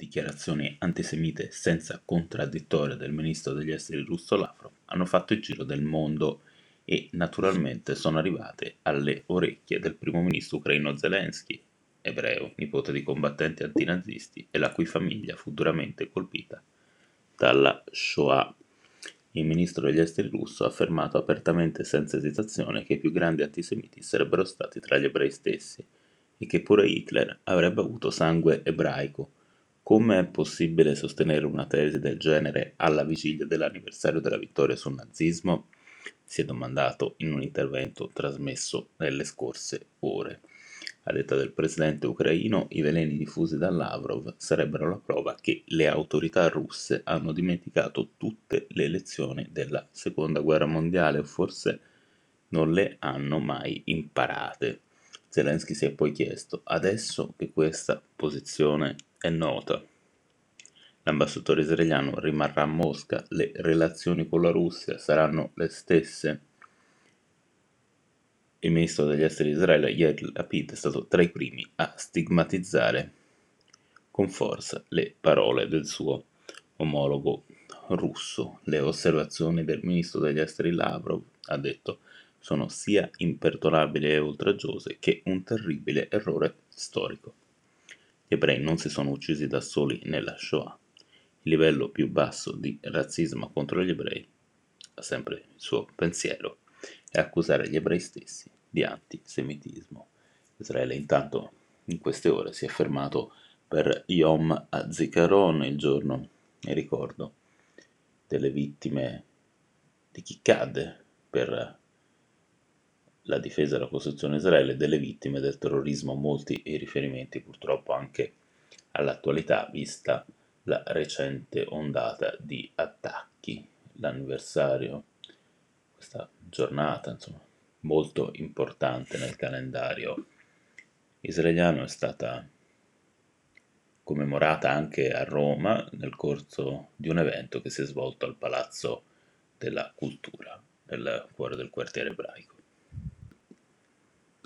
dichiarazioni antisemite senza contraddittorio del ministro degli esteri russo Lavrov hanno fatto il giro del mondo e naturalmente sono arrivate alle orecchie del primo ministro ucraino Zelensky, ebreo, nipote di combattenti antinazisti e la cui famiglia fu duramente colpita dalla Shoah. Il ministro degli esteri russo ha affermato apertamente senza esitazione che i più grandi antisemiti sarebbero stati tra gli ebrei stessi e che pure Hitler avrebbe avuto sangue ebraico. Come è possibile sostenere una tesi del genere alla vigilia dell'anniversario della vittoria sul nazismo? si è domandato in un intervento trasmesso nelle scorse ore. A detta del presidente ucraino, i veleni diffusi da Lavrov sarebbero la prova che le autorità russe hanno dimenticato tutte le lezioni della seconda guerra mondiale o forse non le hanno mai imparate. Zelensky si è poi chiesto, adesso che questa posizione è nota, l'ambasciatore israeliano rimarrà a Mosca, le relazioni con la Russia saranno le stesse. Il ministro degli esteri di Israele, Yair Lapid, è stato tra i primi a stigmatizzare con forza le parole del suo omologo russo. Le osservazioni del ministro degli esteri Lavrov, ha detto, sono sia imperdonabili e oltraggiose che un terribile errore storico. Gli ebrei non si sono uccisi da soli nella Shoah il livello più basso di razzismo contro gli ebrei, ha sempre il suo pensiero, è accusare gli ebrei stessi di antisemitismo. Israele intanto in queste ore si è fermato per Yom HaZikaron, il giorno in ricordo delle vittime di chi cadde per la difesa della Costituzione di Israele, delle vittime del terrorismo, molti riferimenti purtroppo anche all'attualità, vista la recente ondata di attacchi, l'anniversario, questa giornata insomma, molto importante nel calendario israeliano è stata commemorata anche a Roma nel corso di un evento che si è svolto al Palazzo della Cultura, nel cuore del quartiere ebraico.